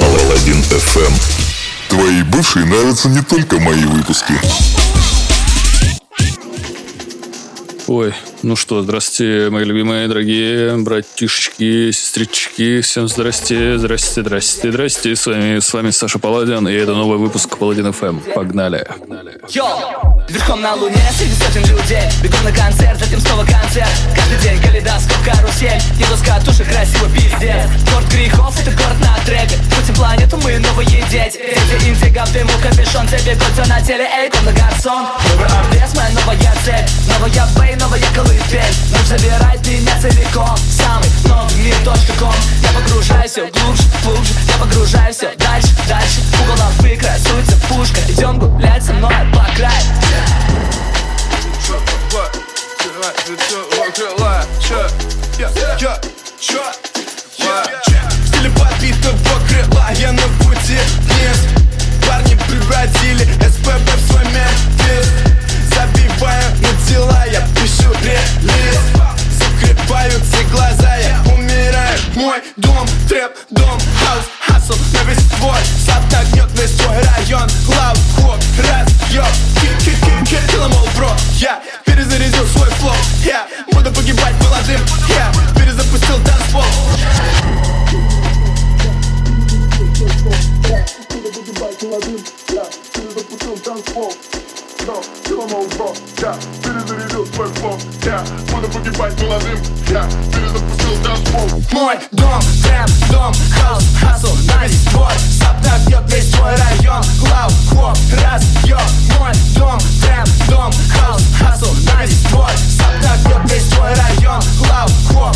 Паладин FM. Твои бывшие нравятся не только мои выпуски. Ой, ну что, здрасте, мои любимые, дорогие братишечки, сестрички. Всем здрасте, здрасте, здрасте, здрасте. С вами, с вами Саша Паладин, и это новый выпуск Паладин FM. Погнали. Yo! Верхом на луне среди сотен людей Бегу на концерт, затем снова концерт Каждый день калейдоскоп, карусель Еду с катушек, красиво пиздец Город грехов, это город на треке Крутим планету, мы новые дети Эти интига в дыму, капюшон Тебе кольца на теле, эй, на гарсон Новый артес, моя новая цель Новая bae, новая колыбель Ночь забирает меня целиком Самый новый мир, ком Я погружаюсь все глубже, глубже Я погружаюсь все дальше, дальше У головы красуется пушка Идем гулять со мной по краю Стиле подбитого крыла я на пути вниз Парни превратили СПБ в свой на дела, я пишу релиз Закрываются глаза, я умираю. Мой дом, trap, дом, house, hustle на весь твой Сад гнет весь твой район. Лав, хоп, разъем Kill em all, бро, я перезарядил свой flow. Я буду погибать молодым, я перезапустил танцпол. Буду погибать молодым, я перезапустил танцпол но Киломол бро, я перезарядил свой флоу Я буду погибать молодым, я перезапустил танцпол Мой дом, трэп, дом, хаус, хасл, на весь двор Сапта бьет весь твой район, глав, хоп, разъем Мой дом, трэп, дом, хаус, хасл, на весь двор Сапта бьет весь твой район, глав, хоп,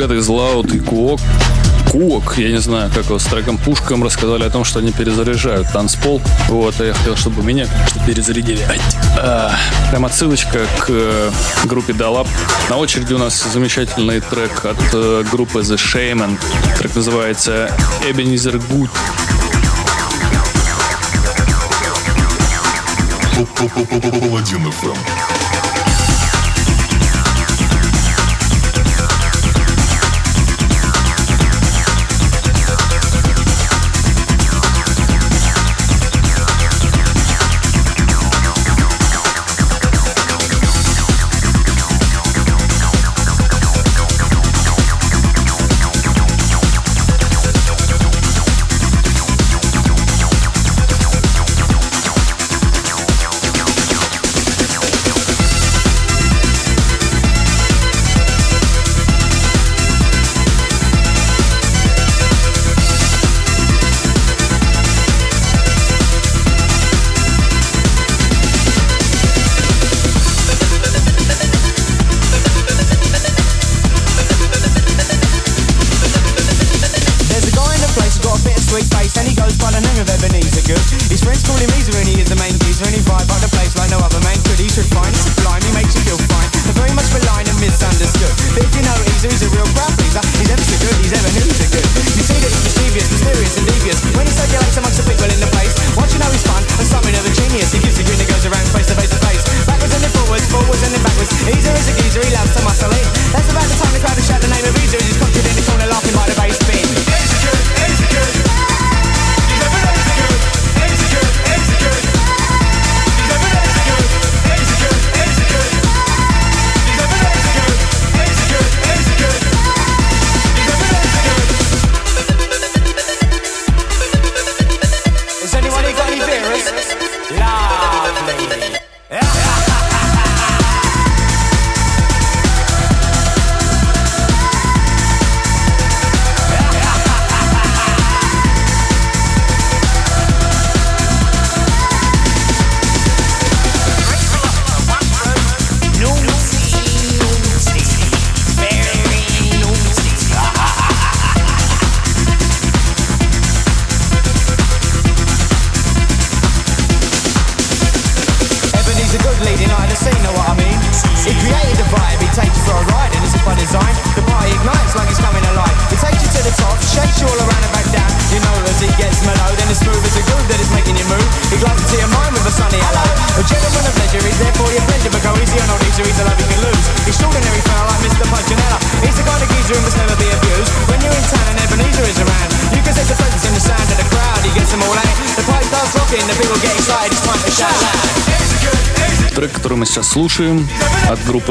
Ребята из Loud и Куок Куок, я не знаю, как его с треком Пушком рассказали о том, что они перезаряжают танцпол. Вот, а я хотел, чтобы меня, конечно, перезарядили. А, прям отсылочка к э, группе Dalap. На очереди у нас замечательный трек от э, группы The Shaman. Трек называется Ebenezer Good. Паладин FM. Vibe up the place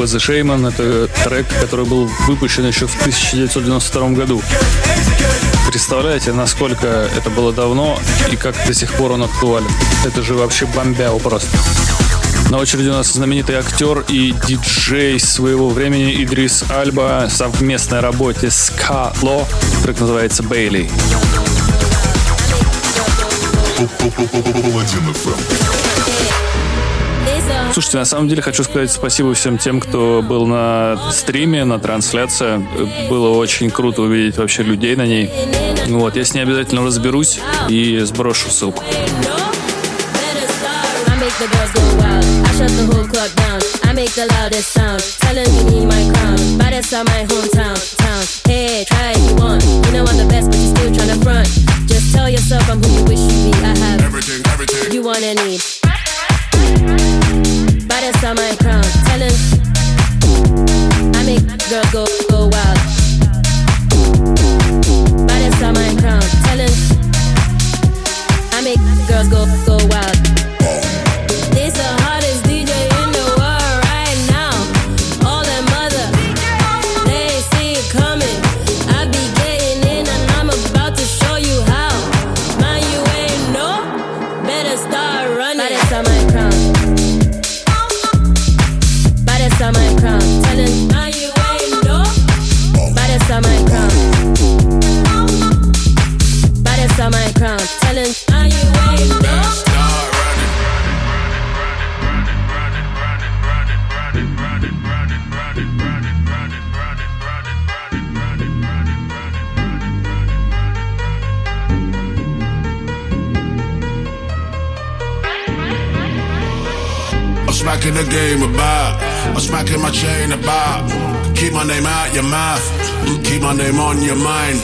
группы The Shaman, это трек, который был выпущен еще в 1992 году. Представляете, насколько это было давно и как до сих пор он актуален. Это же вообще бомбяу просто. На очереди у нас знаменитый актер и диджей своего времени Идрис Альба в совместной работе с Кало. Трек называется «Бейли». Паладин. Слушайте, на самом деле хочу сказать спасибо всем тем, кто был на стриме, на трансляции. Было очень круто увидеть вообще людей на ней. Вот, я с ней обязательно разберусь и сброшу ссылку. I make the girls go wild. I shut the whole club down. I make the loudest sound. Telling you need my crown. But that's on my hometown. Town. Hey, try if you want. You know I'm the best, but you still tryna front. Just tell yourself I'm who you wish you be. I have Everything, everything. you wanna need. That's on my I make girls go go wild. On my crown. Telling I make girls go go wild. The game about. I'm smacking my chain about. Keep my name out your mouth. Keep my name on your mind.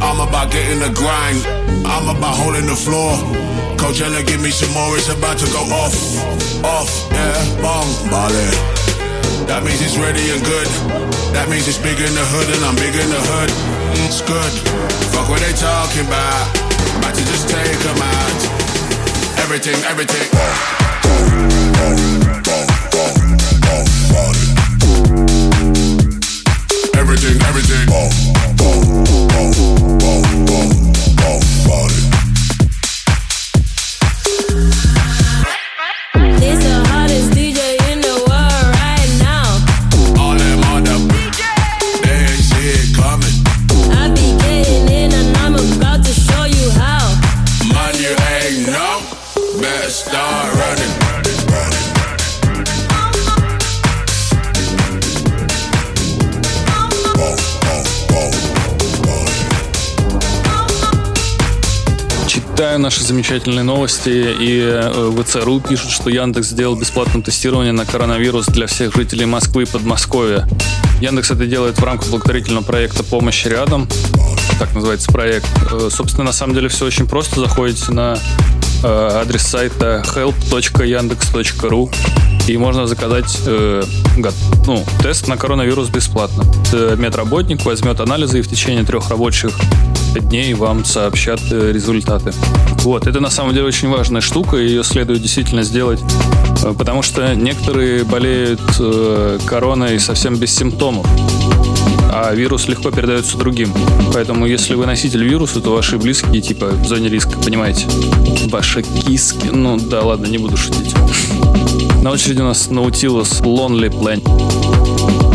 I'm about getting the grind. I'm about holding the floor. Coachella, give me some more. It's about to go off. Off, yeah, bong, bale. That means it's ready and good. That means it's big in the hood and I'm big in the hood. It's good. Fuck what they talking about. About to just take 'em out. Everything, everything. Everything, everything, oh, oh, oh, oh, oh, oh, oh, замечательные новости, и э, в ЦРУ пишут, что Яндекс сделал бесплатное тестирование на коронавирус для всех жителей Москвы и Подмосковья. Яндекс это делает в рамках благотворительного проекта «Помощь рядом», так называется проект. Э, Собственно, на самом деле все очень просто. Заходите на э, адрес сайта help.yandex.ru и можно заказать э, ну, тест на коронавирус бесплатно. Медработник возьмет анализы и в течение трех рабочих дней вам сообщат э, результаты. Вот, это на самом деле очень важная штука, ее следует действительно сделать, э, потому что некоторые болеют э, короной совсем без симптомов а вирус легко передается другим. Поэтому, если вы носитель вируса, то ваши близкие, типа, в зоне риска, понимаете? Ваши киски... Ну, да, ладно, не буду шутить. На очереди у нас Nautilus Lonely Planet.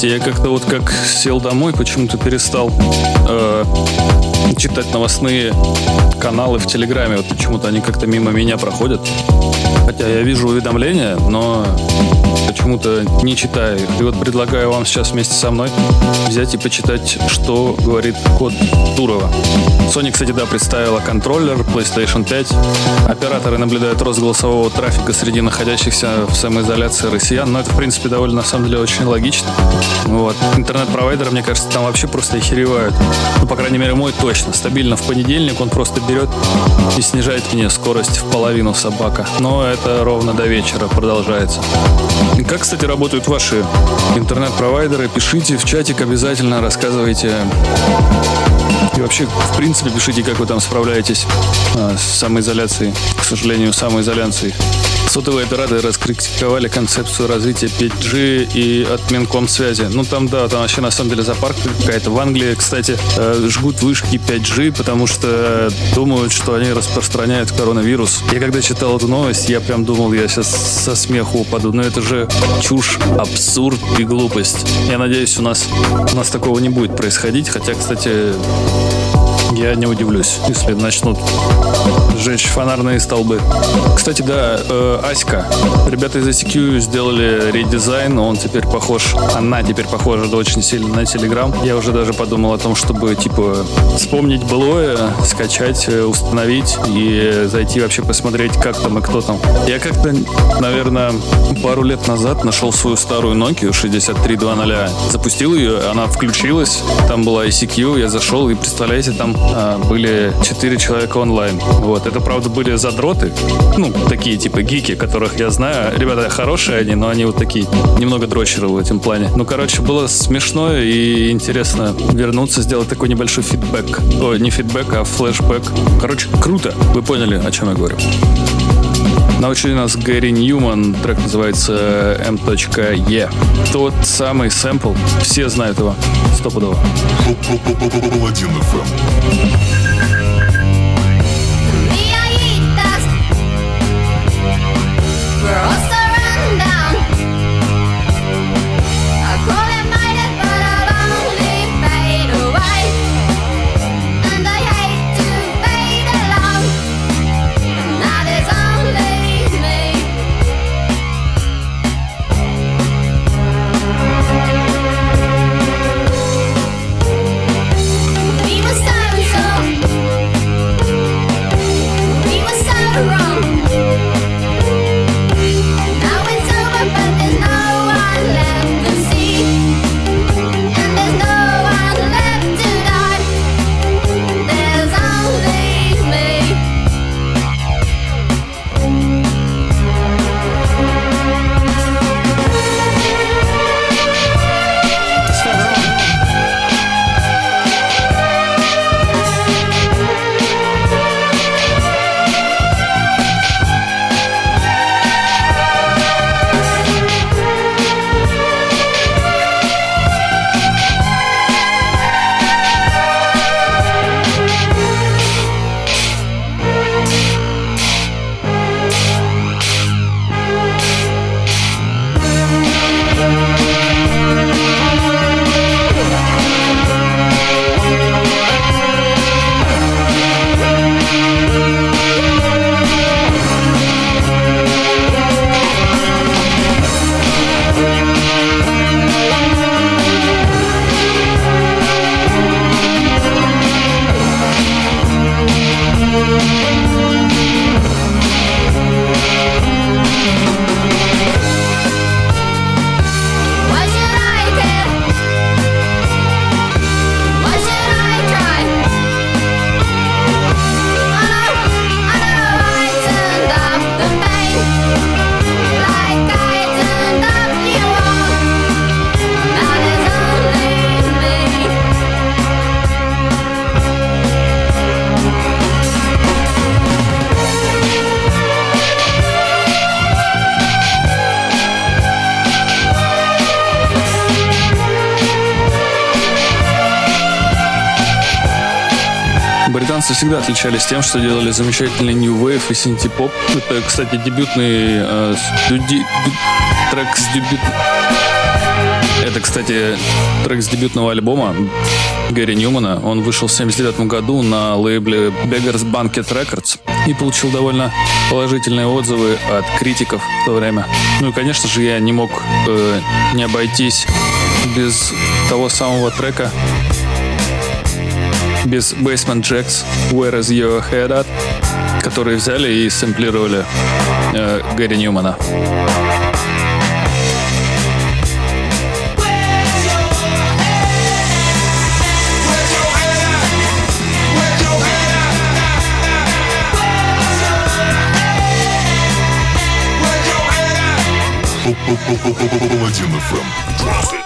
Знаете, я как-то вот как сел домой, почему-то перестал э, читать новостные каналы в Телеграме. Вот почему-то они как-то мимо меня проходят. Хотя я вижу уведомления, но почему-то не читаю их. И вот предлагаю вам сейчас вместе со мной взять и почитать, что говорит код Турова. Sony, кстати, да, представила контроллер PlayStation 5. Операторы наблюдают рост голосового трафика среди находящихся в самоизоляции россиян. Но это, в принципе, довольно, на самом деле, очень логично. Вот. Интернет-провайдеры, мне кажется, там вообще просто охеревают. Ну, по крайней мере, мой точно. Стабильно в понедельник он просто берет и снижает мне скорость в половину собака. Но это ровно до вечера продолжается. Как, кстати, работают ваши интернет-провайдеры? Пишите в чатик обязательно, рассказывайте. И вообще, в принципе, пишите, как вы там справляетесь а, с самоизоляцией. К сожалению, самоизоляцией. Сотовые операторы раскритиковали концепцию развития 5G и от Минкомсвязи. Ну там, да, там вообще на самом деле запарка какая-то. В Англии, кстати, э, жгут вышки 5G, потому что думают, что они распространяют коронавирус. Я когда читал эту новость, я прям думал, я сейчас со смеху упаду. Но это же чушь, абсурд и глупость. Я надеюсь, у нас, у нас такого не будет происходить. Хотя, кстати, я не удивлюсь, если начнут сжечь фонарные столбы. Кстати, да, э, Аська. Ребята из ICQ сделали редизайн, он теперь похож, она теперь похожа очень сильно на Telegram. Я уже даже подумал о том, чтобы, типа, вспомнить былое, скачать, э, установить и зайти вообще посмотреть, как там и кто там. Я как-то, наверное, пару лет назад нашел свою старую Nokia 6320, запустил ее, она включилась, там была ICQ, я зашел и, представляете, там были 4 человека онлайн. Вот, это, правда, были задроты, ну, такие, типа, гики, которых я знаю. Ребята хорошие они, но они вот такие, немного дрочеры в этом плане. Ну, короче, было смешно и интересно вернуться, сделать такой небольшой фидбэк. Ой, не фидбэк, а флешбэк. Короче, круто. Вы поняли, о чем я говорю. Научили нас Гэри Ньюман, трек называется M.E. Тот самый сэмпл, все знают его, стопудово. We're all всегда отличались тем, что делали замечательный New Wave и синти-поп. Это, кстати, дебютный э, с- дю- ди- дю- трек с дебют... Это, кстати, трек с дебютного альбома Гэри Ньюмана. Он вышел в 79 году на лейбле Beggars Banquet Records и получил довольно положительные отзывы от критиков в то время. Ну и, конечно же, я не мог э, не обойтись без того самого трека, без Basement Jacks Where is your head at, которые взяли и сэмплировали э, Гэри Ньюмана. Паладин FM. Don't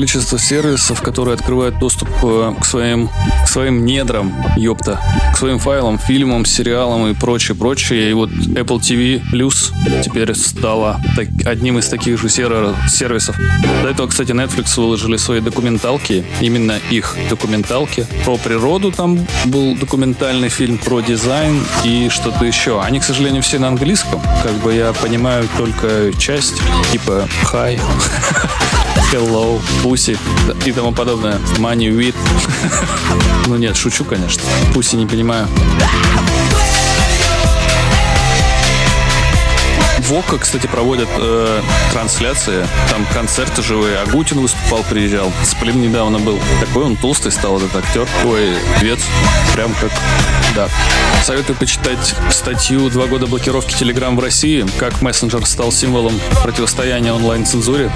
количество сервисов, которые открывают доступ э, к своим, к своим недрам, ёпта, к своим файлам, фильмам, сериалам и прочее, прочее. И вот Apple TV Plus теперь стала так- одним из таких же сервисов. До этого, кстати, Netflix выложили свои документалки, именно их документалки. Про природу там был документальный фильм, про дизайн и что-то еще. Они, к сожалению, все на английском. Как бы я понимаю только часть, типа «Hi», Hello, Pussy и тому подобное. Money with. ну нет, шучу, конечно. Pussy не понимаю. Вока, кстати, проводят э, трансляции, там концерты живые. Агутин выступал, приезжал. Сплим недавно был. Такой он толстый стал, этот актер. Ой, певец. Прям как... Да. Советую почитать статью «Два года блокировки Telegram в России. Как мессенджер стал символом противостояния онлайн-цензуре».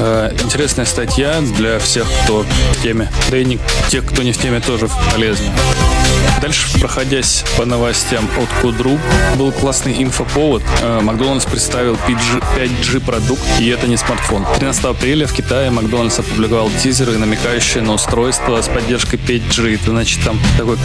Э, интересная статья для всех, кто в теме. Да и не тех, кто не в теме, тоже полезно. Дальше, проходясь по новостям от Кудру, был классный инфоповод. Э, Макдональдс представил 5G, 5G продукт, и это не смартфон. 13 апреля в Китае Макдональдс опубликовал тизеры, намекающие на устройство с поддержкой 5G. Это, значит, там такой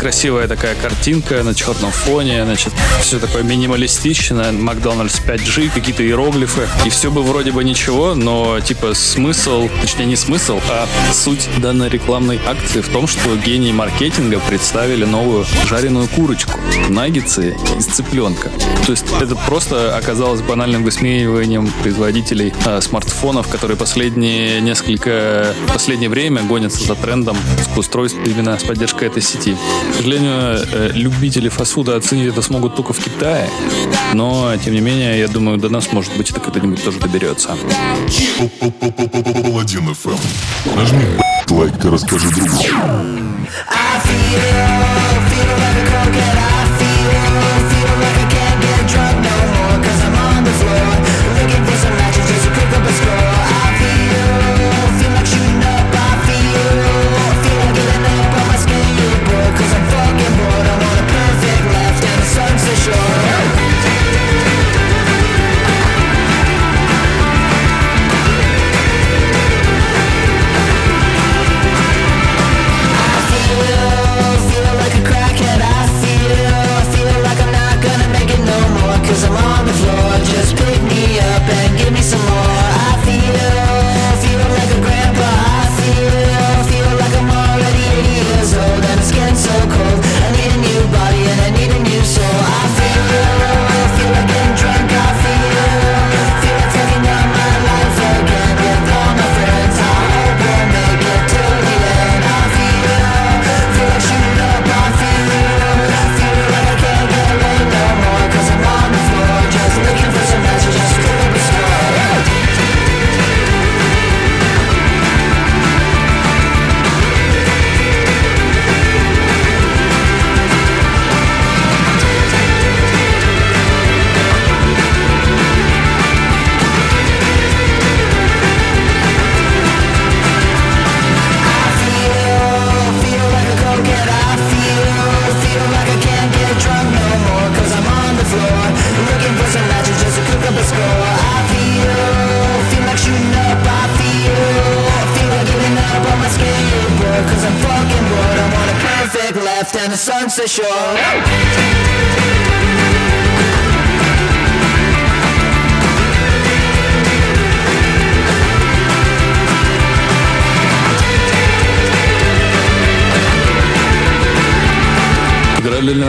крас- красивая такая картинка на черном фоне, значит, все такое минималистичное. Макдональдс 5G, какие-то иероглифы. И все бы вроде бы ничего, но типа смысл, точнее не смысл, а суть данной рекламной акции в том, что гении маркетинга представили новую жареную курочку. Наггетсы из цыпленка. То есть это просто оказалось банальным высмеиванием производителей а, смартфонов, которые последние несколько последнее время гонятся за трендом к устройств именно с поддержкой этой сети. К сожалению, э, любители фастфуда оценить это смогут только в Китае, но тем не менее, я думаю, до нас, может быть, это когда-нибудь тоже доберется. Нажми лайк и расскажи другу.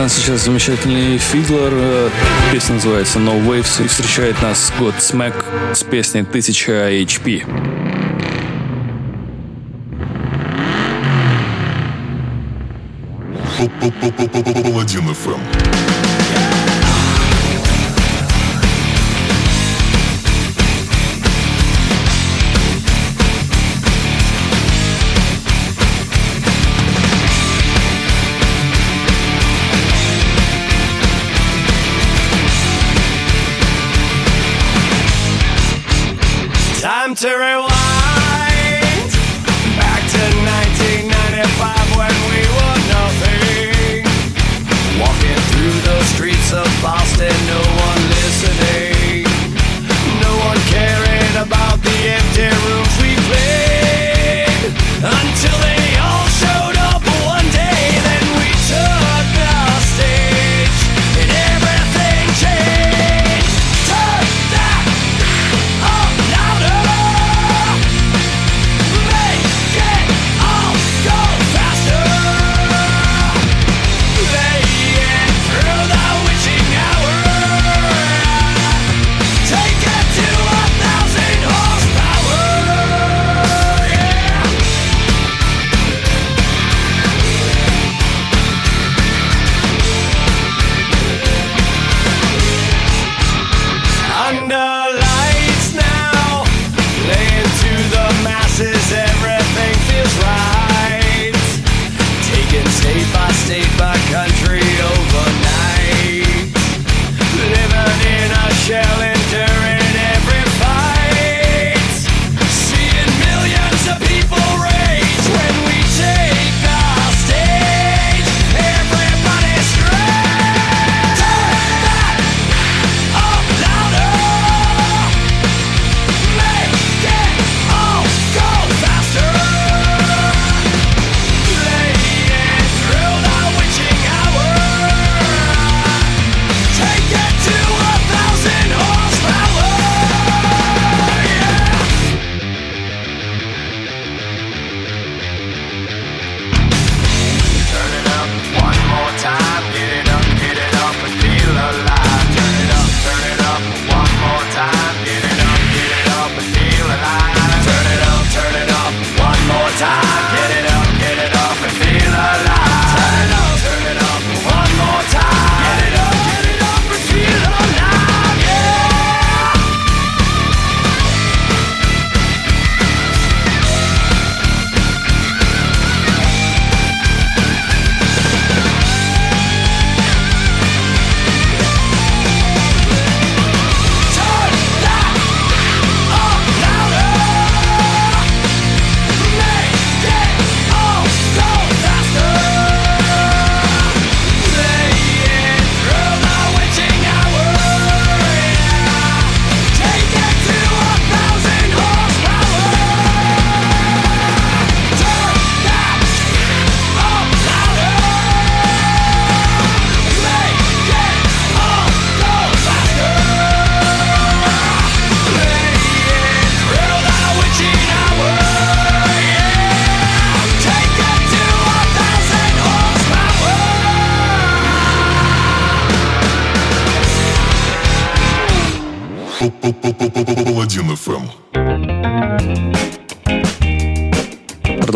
Нас сейчас замечательный Фидлер. э, Песня называется No Waves. И встречает нас год Смэк с песней 1000 HP. Паладин FM.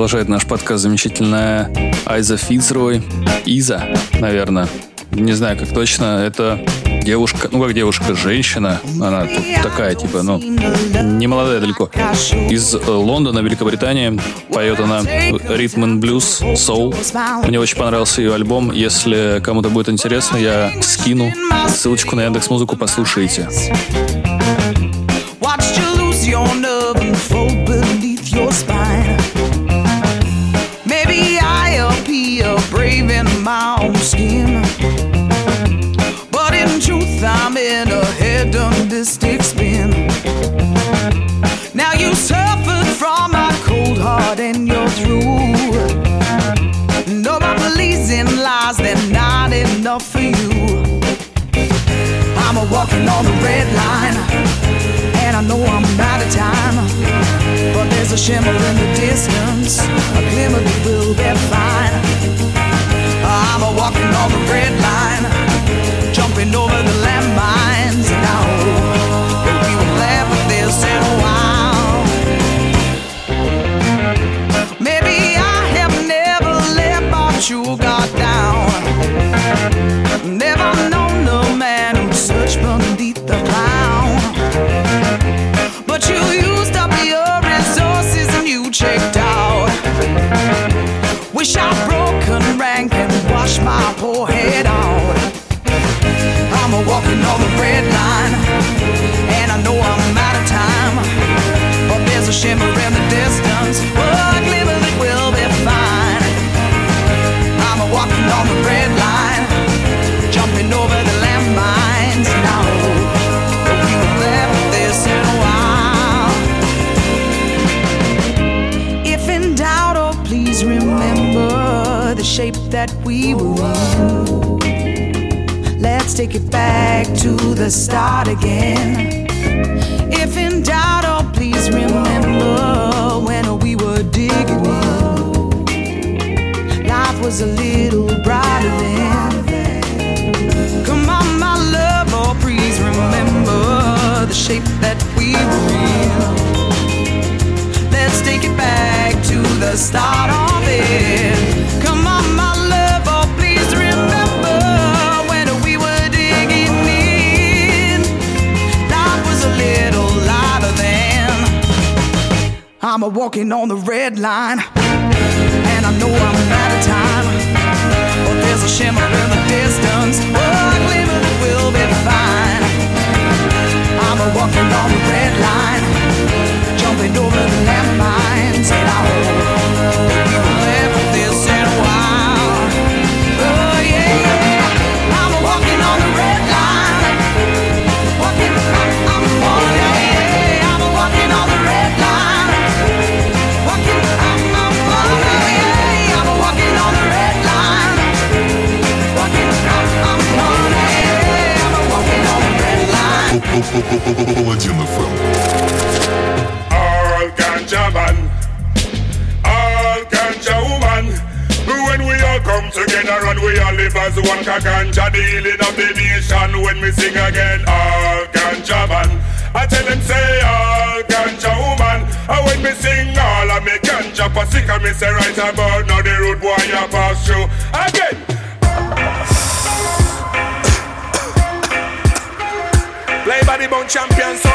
Продолжает наш подкаст замечательная Айза Фицрой. Иза, наверное. Не знаю, как точно. Это девушка, ну как девушка, женщина. Она тут такая, типа, ну, не молодая далеко. Из э, Лондона, Великобритании. Поет она ритм and блюз, соул. Мне очень понравился ее альбом. Если кому-то будет интересно, я скину ссылочку на Яндекс Музыку, послушайте. scheme. But in truth, I'm in a hedonistic spin. Now you suffered from my cold heart and you're through. No more pleasing lies, they're not enough for you. I'm a walking on the red line, and I know I'm out of time. But there's a shimmer in the distance, a glimmer that will be fine. I'm a walking on the red line, jumping over the landmine. shimmer in the distance. Oh, I glimmer that will be fine. I'm walking on the red line, jumping over the landmines now. we've left this in a while. If in doubt, oh, please remember the shape that we were in. Let's take it back to the start again. Life was a little brighter then. Come on, my love, oh, please remember the shape that we were in. Let's take it back to the start of it. I'm walking on the red line, and I know I'm out of time. But there's a shimmer in the distance, oh, I believe that will be fine. I'm walking on the red line, jumping over the landmines, and I hope. Паладин ФМ. All ganja man, all ganja woman. When we all come together and we all live as one Kaganja, the healing of the nation when we sing again. All ganja man, I tell them say all ganja woman. And when we sing all of me ganja, Pasika, me say right about now the road boy I pass through. champions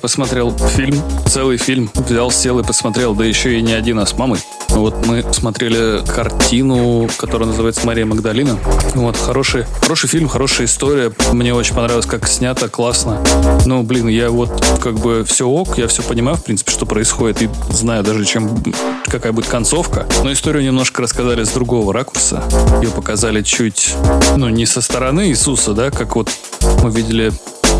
посмотрел фильм, целый фильм, взял, сел и посмотрел, да еще и не один, а с мамой. Вот мы смотрели картину, которая называется «Мария Магдалина». Вот, хороший, хороший фильм, хорошая история. Мне очень понравилось, как снято, классно. Ну, блин, я вот как бы все ок, я все понимаю, в принципе, что происходит, и знаю даже, чем, какая будет концовка. Но историю немножко рассказали с другого ракурса. Ее показали чуть, ну, не со стороны Иисуса, да, как вот мы видели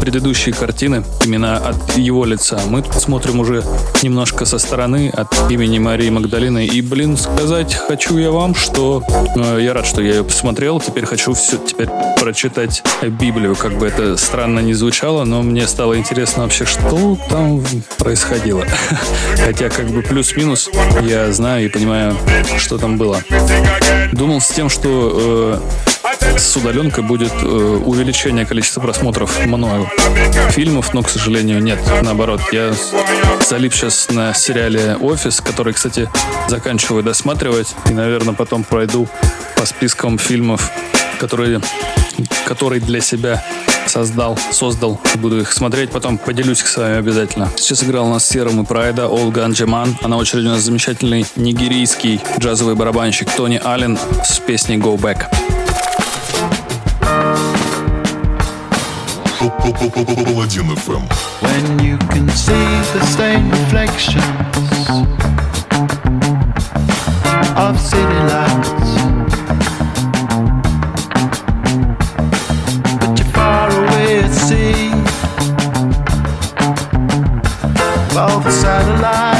предыдущие картины именно от его лица. Мы смотрим уже немножко со стороны от имени Марии Магдалины. И, блин, сказать хочу я вам, что э, я рад, что я ее посмотрел. Теперь хочу все теперь прочитать Библию. Как бы это странно не звучало, но мне стало интересно вообще, что там происходило. Хотя как бы плюс-минус я знаю и понимаю, что там было. Думал с тем, что э, с удаленкой будет э, увеличение количества просмотров мною фильмов, но, к сожалению, нет. Наоборот, я залип сейчас на сериале «Офис», который, кстати, заканчиваю досматривать, и, наверное, потом пройду по спискам фильмов, которые, которые для себя создал, создал. Буду их смотреть, потом поделюсь с вами обязательно. Сейчас играл у нас Серым и Прайда Олга Анджаман, а на очереди у нас замечательный нигерийский джазовый барабанщик Тони Аллен с песней «Go Back». Паладин FM. When you can see the same reflections of city lights, but you're far away at sea. of All the satellites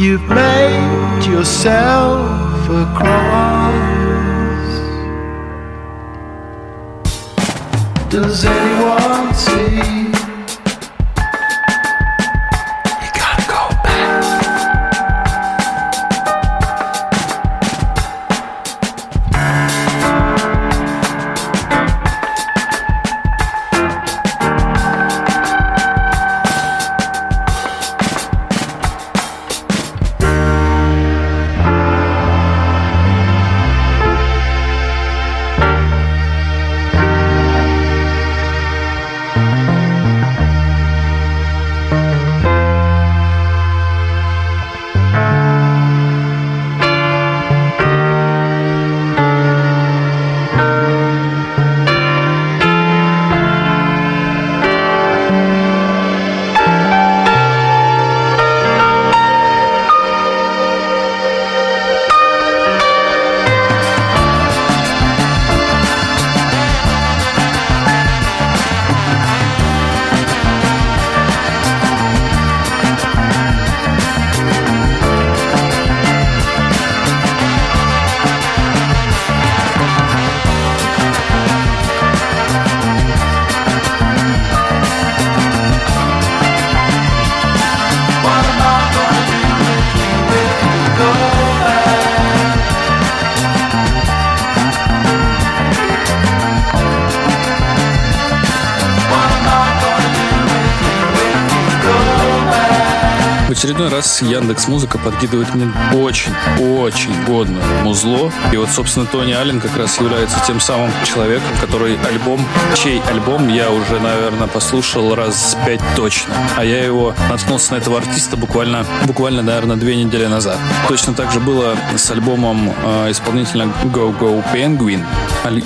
You've made yourself очередной раз Яндекс Музыка подкидывает мне очень-очень годное музло. И вот, собственно, Тони Аллен как раз является тем самым человеком, который альбом, чей альбом я уже, наверное, послушал раз пять точно. А я его наткнулся на этого артиста буквально, буквально, наверное, две недели назад. Точно так же было с альбомом э, исполнителя Go Go Penguin.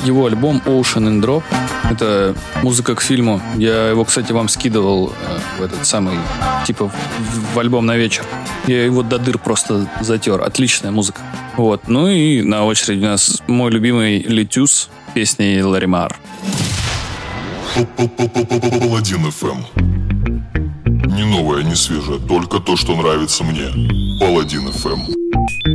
Его альбом Ocean and Drop. Это музыка к фильму. Я его, кстати, вам скидывал э, в этот самый, типа, в, в альбом на вечер. Я его до дыр просто затер. Отличная музыка. Вот. Ну и на очереди у нас мой любимый Летюс песней Ларимар. Паладин FM. Не новое, не свежее, только то, что нравится мне. Паладин FM.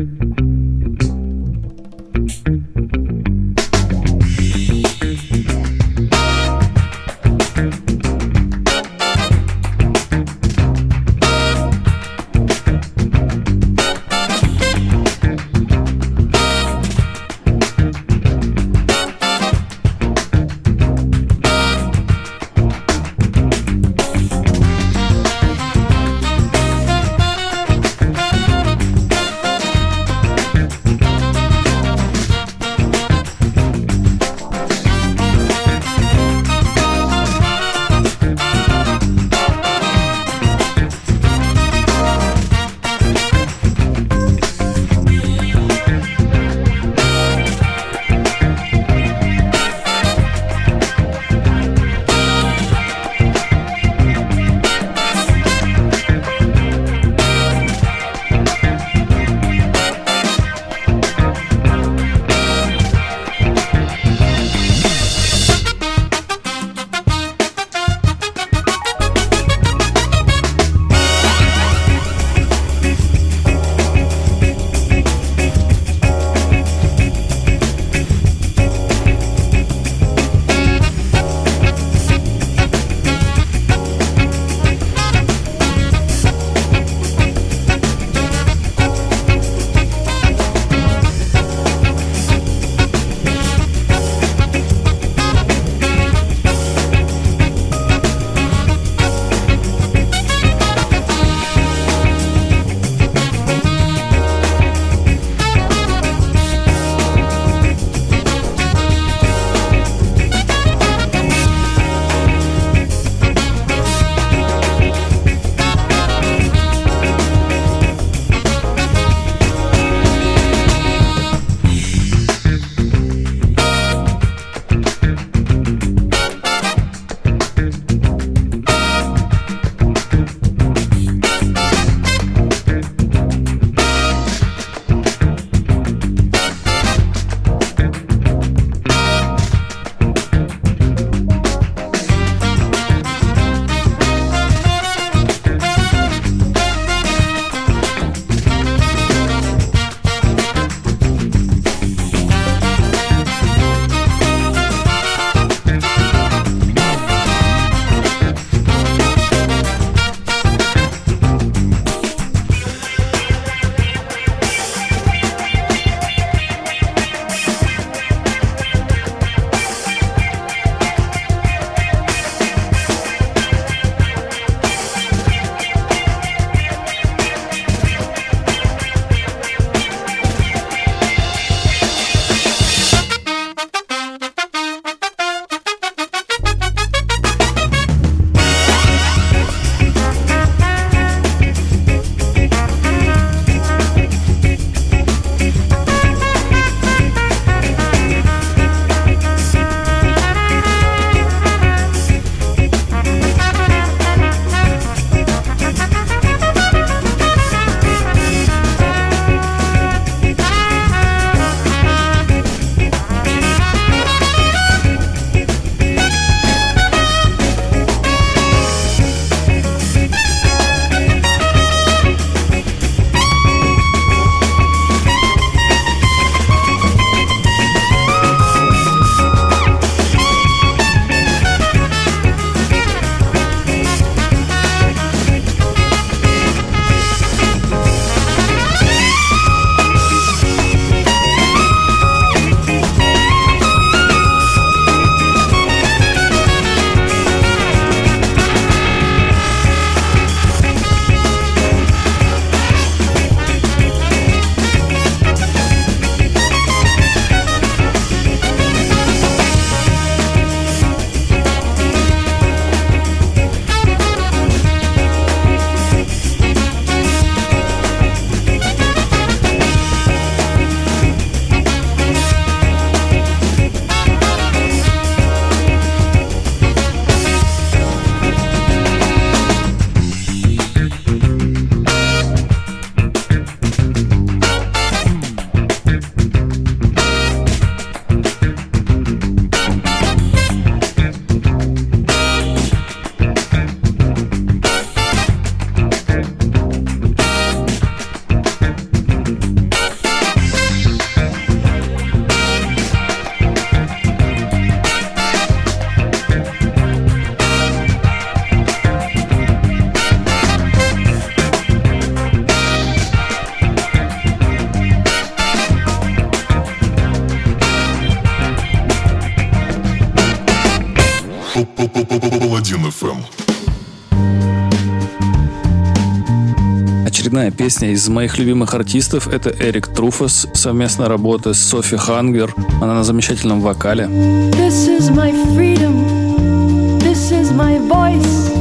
Очередная песня из моих любимых артистов. Это Эрик Труфас, совместная работа с Софи Хангер. Она на замечательном вокале. This is my freedom. This is my voice.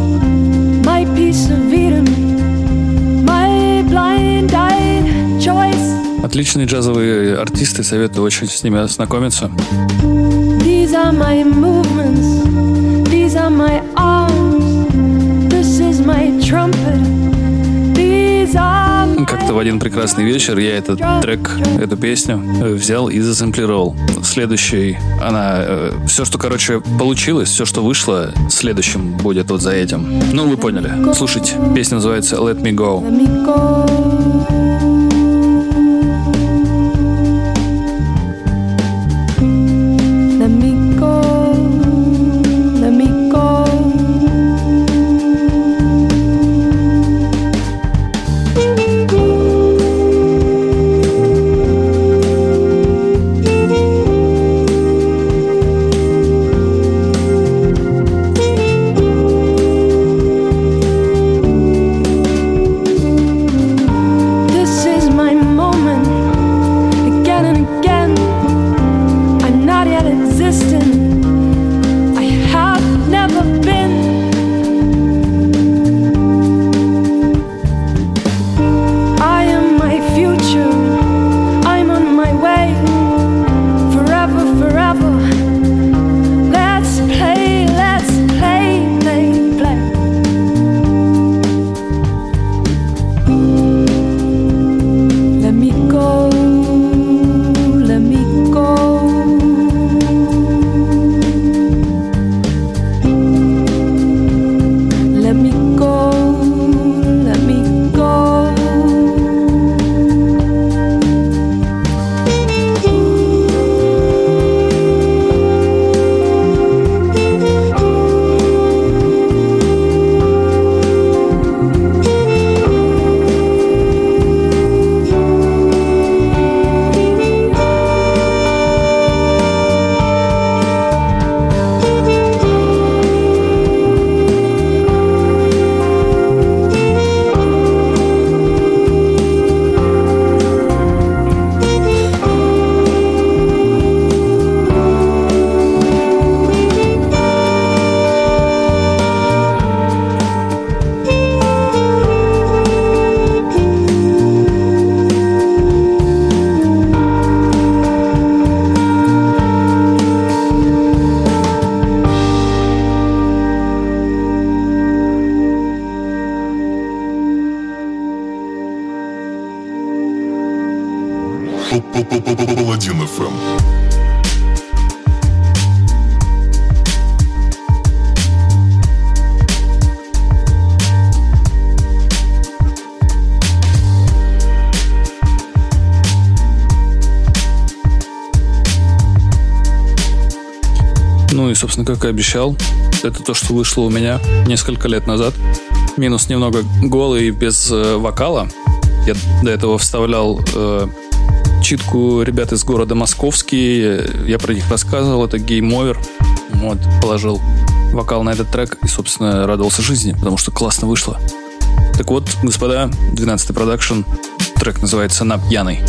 My piece of Eden. My blind-eyed choice. Отличные джазовые артисты, советую очень с ними ознакомиться. These are my movements. These are my arms. This is my trumpet. Как-то в один прекрасный вечер я этот трек, эту песню э, взял и засэмплировал. Следующий, она... все, что, короче, получилось, все, что вышло, следующим будет вот за этим. Ну, вы поняли. Слушайте, песня называется «Let Me Go». Let me go. И обещал, это то, что вышло у меня несколько лет назад. Минус немного голый без э, вокала. Я до этого вставлял э, читку ребят из города Московский. Я про них рассказывал. Это Game Over. Вот, положил вокал на этот трек и, собственно, радовался жизни, потому что классно вышло. Так вот, господа, 12-й продакшн. Трек называется «На пьяный».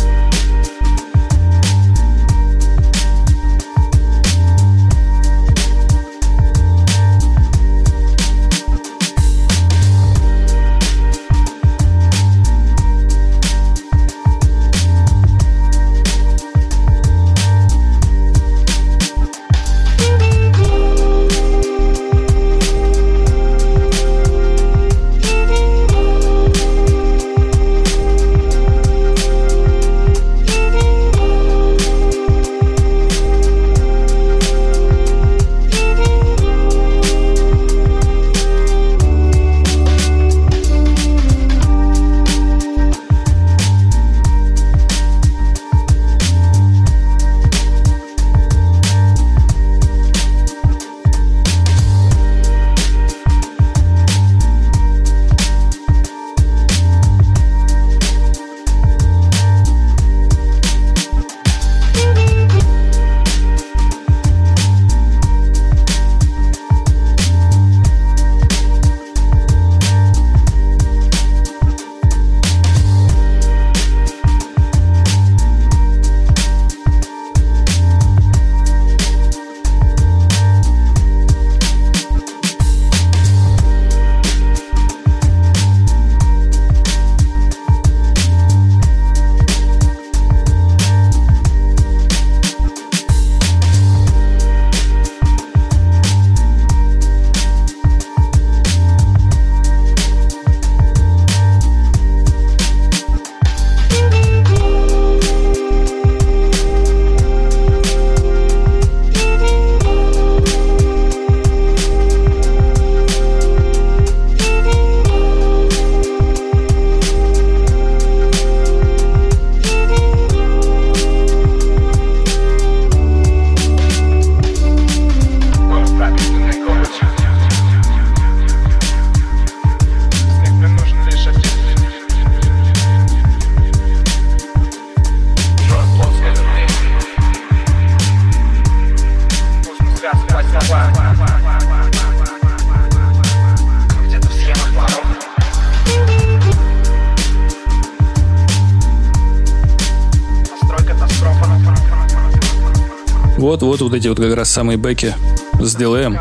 Вот, эти вот как раз самые бэки с дилеем,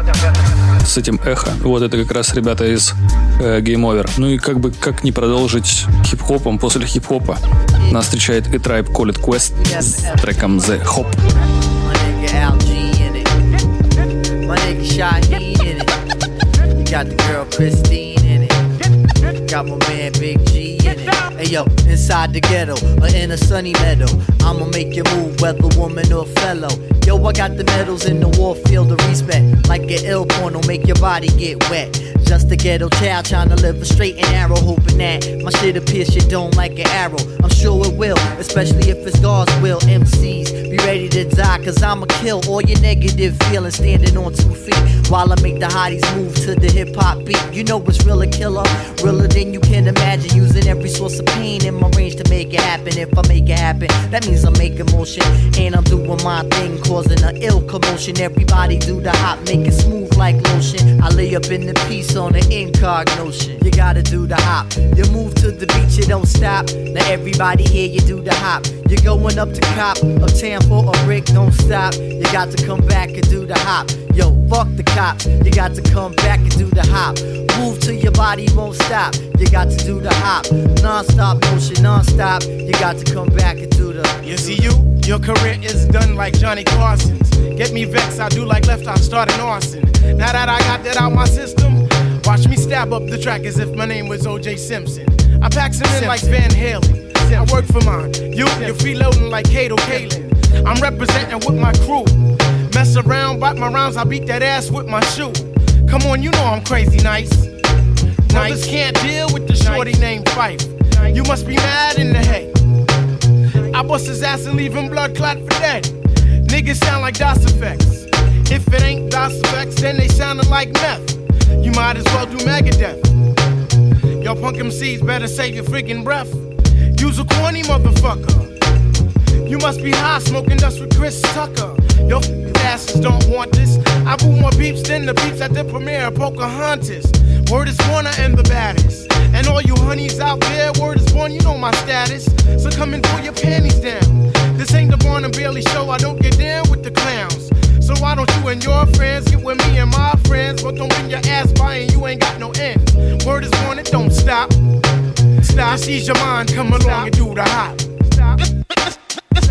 с этим эхо. Вот это как раз ребята из э, Game Over. Ну и как бы, как не продолжить хип-хопом после хип-хопа. Нас встречает и Tribe Call It Quest с треком The Hop. Got the girl Christine in it. Got my man Big G in it. Hey yo, inside the ghetto or in a sunny meadow, I'ma make you move, whether woman or fellow. Yo, I got the medals in the war field of respect. Like an ill porno, make your body get wet. Just a ghetto child trying to live a straight and narrow, hoping that my shit'll pierce your dome like an arrow. I'm sure it will, especially if it's God's will. MCs, be ready to die, cause I'ma kill all your negative feelings standing on two feet. While I make the hotties move to the hip hop beat. You know what's real a killer? Realer than you can imagine. Using every source of pain in my range to make it happen. If I make it happen, that means I'm making motion. And I'm doing my thing, causing an ill commotion. Everybody do the hop, make it smooth like lotion. I lay up in the piece on the incognition. You gotta do the hop. You move to the beat, you don't stop. Now everybody here, you do the hop. You're going up to cop, uptown for a brick, don't stop. You got to come back and do the hop. Yo, fuck the cops. You got to come back and do the hop. Move till your body won't stop. You got to do the hop. Non-stop motion, non-stop. You got to come back and do the. You see you? Your career is done like Johnny Carson's. Get me vexed, I do like left, I start an arson. Now that I got that out my system, watch me stab up the track as if my name was OJ Simpson. I pack some in like Van Halen. I work for mine. You, you're freeloading like Kato Kalin. I'm representing with my crew. Mess around, bite my rounds, I beat that ass with my shoe. Come on, you know I'm crazy nice. Brothers can't deal with the shorty named Fife. You must be mad in the head. I bust his ass and leave him blood clot for dead. Niggas sound like DOS effects. If it ain't DOS effects, then they sounding like meth. You might as well do Megadeth. Yo, punk MCs better save your freaking breath. Use a corny motherfucker. You must be high smoking dust with Chris Tucker. Your asses don't want this. I boo more beeps than the beeps at the premiere of Pocahontas. Word is Warner and the baddest. And all you honeys out there, word is born, you know my status. So come and pull your panties down. This ain't the Born and Bailey show, I don't get down with the clowns. So why don't you and your friends get with me and my friends? But don't bring your ass by and you ain't got no end. Word is born, it don't stop. Stop, ease your mind, come along and do the hop. It's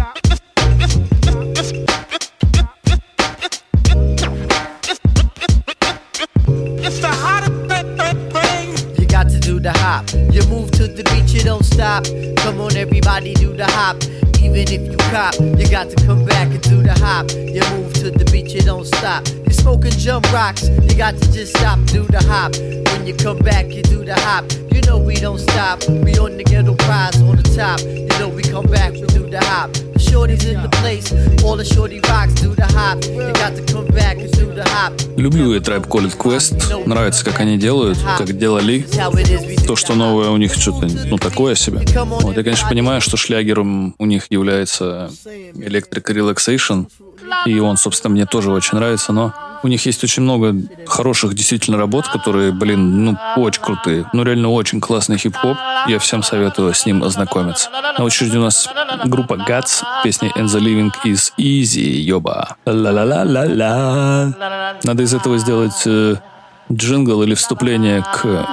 the hop. You move to the beat, you don't stop. Come on, everybody, do the hop. Even if you cop, you got to come back and do the hop. You move to the beat, you don't stop. You smoking jump rocks, you got to just stop, do the hop. When you come back, you do the hop. You know we don't stop. We on the ghetto prize on the top. Know we come back, we do the hop. The shorties in the place, all the shorty rocks do the hop. You got to come back and do the hop. Люблю и Tribe Call It Quest. Нравится, как они делают, как делали. То, что новое у них что-то, ну, такое себе. Вот, я, конечно, понимаю, что шлягером у них является Electric Relaxation. И он, собственно, мне тоже очень нравится, но у них есть очень много хороших действительно работ, которые, блин, ну, очень крутые. Ну, реально очень классный хип-хоп. Я всем советую с ним ознакомиться. На очереди у нас группа Guts, песня And the Living is Easy, ёба. Ла-ла-ла-ла-ла. Надо из этого сделать э, джингл или вступление к э,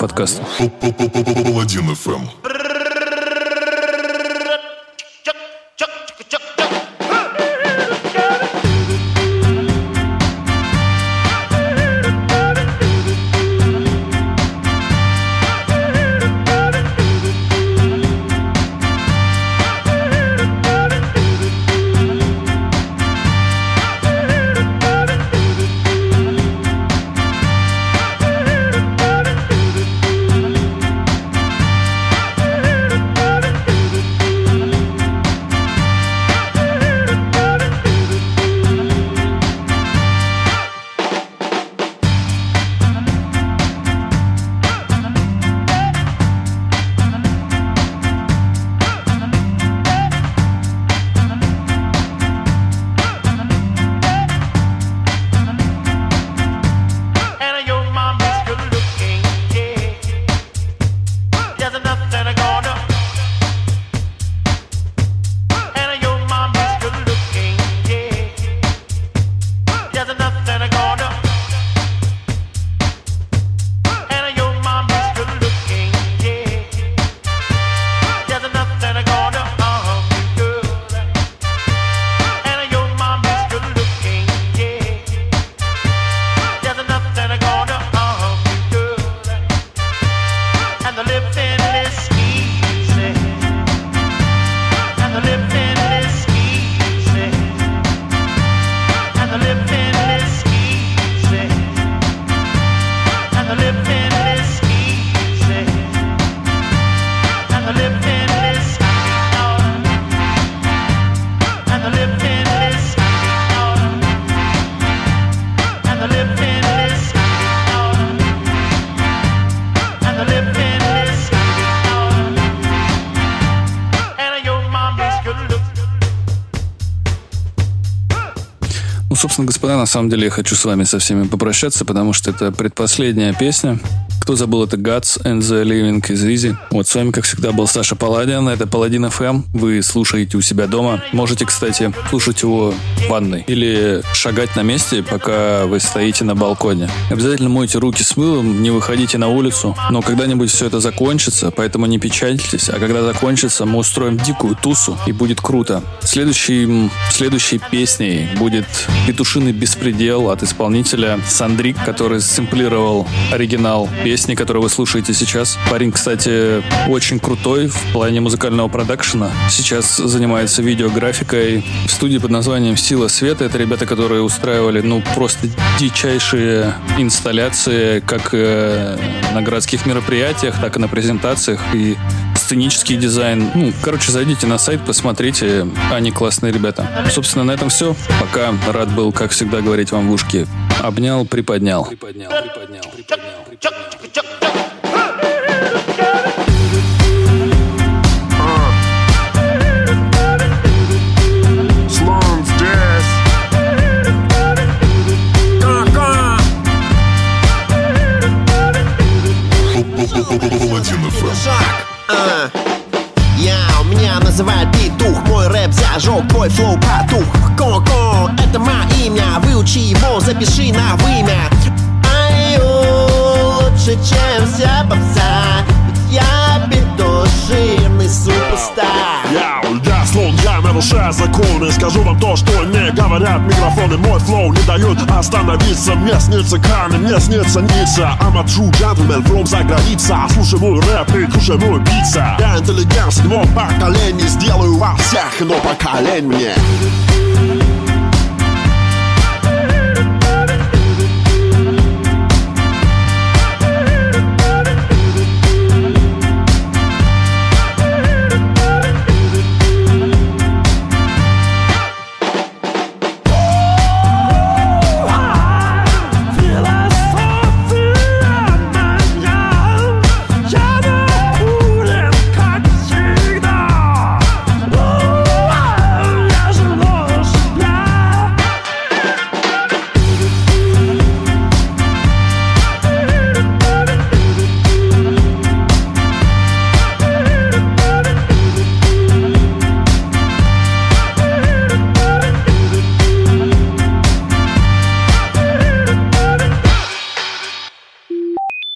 подкасту. Паладин FM. Собственно, господа, на самом деле я хочу с вами со всеми попрощаться, потому что это предпоследняя песня. Кто забыл, это Guts and the Living is Easy. Вот с вами, как всегда, был Саша Паладин. Это Паладин FM. Вы слушаете у себя дома. Можете, кстати, слушать его ванной. Или шагать на месте, пока вы стоите на балконе. Обязательно мойте руки с мылом, не выходите на улицу. Но когда-нибудь все это закончится, поэтому не печальтесь. А когда закончится, мы устроим дикую тусу, и будет круто. Следующей, следующей песней будет «Петушиный беспредел» от исполнителя Сандрик, который сэмплировал оригинал песни, которую вы слушаете сейчас. Парень, кстати, очень крутой в плане музыкального продакшена. Сейчас занимается видеографикой в студии под названием «Сила света». Это ребята, которые устраивали, ну, просто дичайшие инсталляции как э, на городских мероприятиях, так и на презентациях. И сценический дизайн. Ну, короче, зайдите на сайт, посмотрите. Они классные ребята. Собственно, на этом все. Пока рад был, как всегда, говорить вам в ушки. Обнял, приподнял. Приподнял, приподнял, приподнял. Slums зажег, твой flow потух Ко-ко, это мое имя. Выучи его, запиши на вымя. Аю, лучше, чем вся попса. Ведь я петушиный superstar слон, я нарушаю законы. Скажу вам то, что не говорят микрофоны. Мой flow не дают остановиться. Мне снится Каны, мне снится Ницца. I'm a true gentleman from за граница. Слушай мой рэп и кушай мой пицца. Я интеллигент седьмого поколения Сделаю вас всех, но поколень мне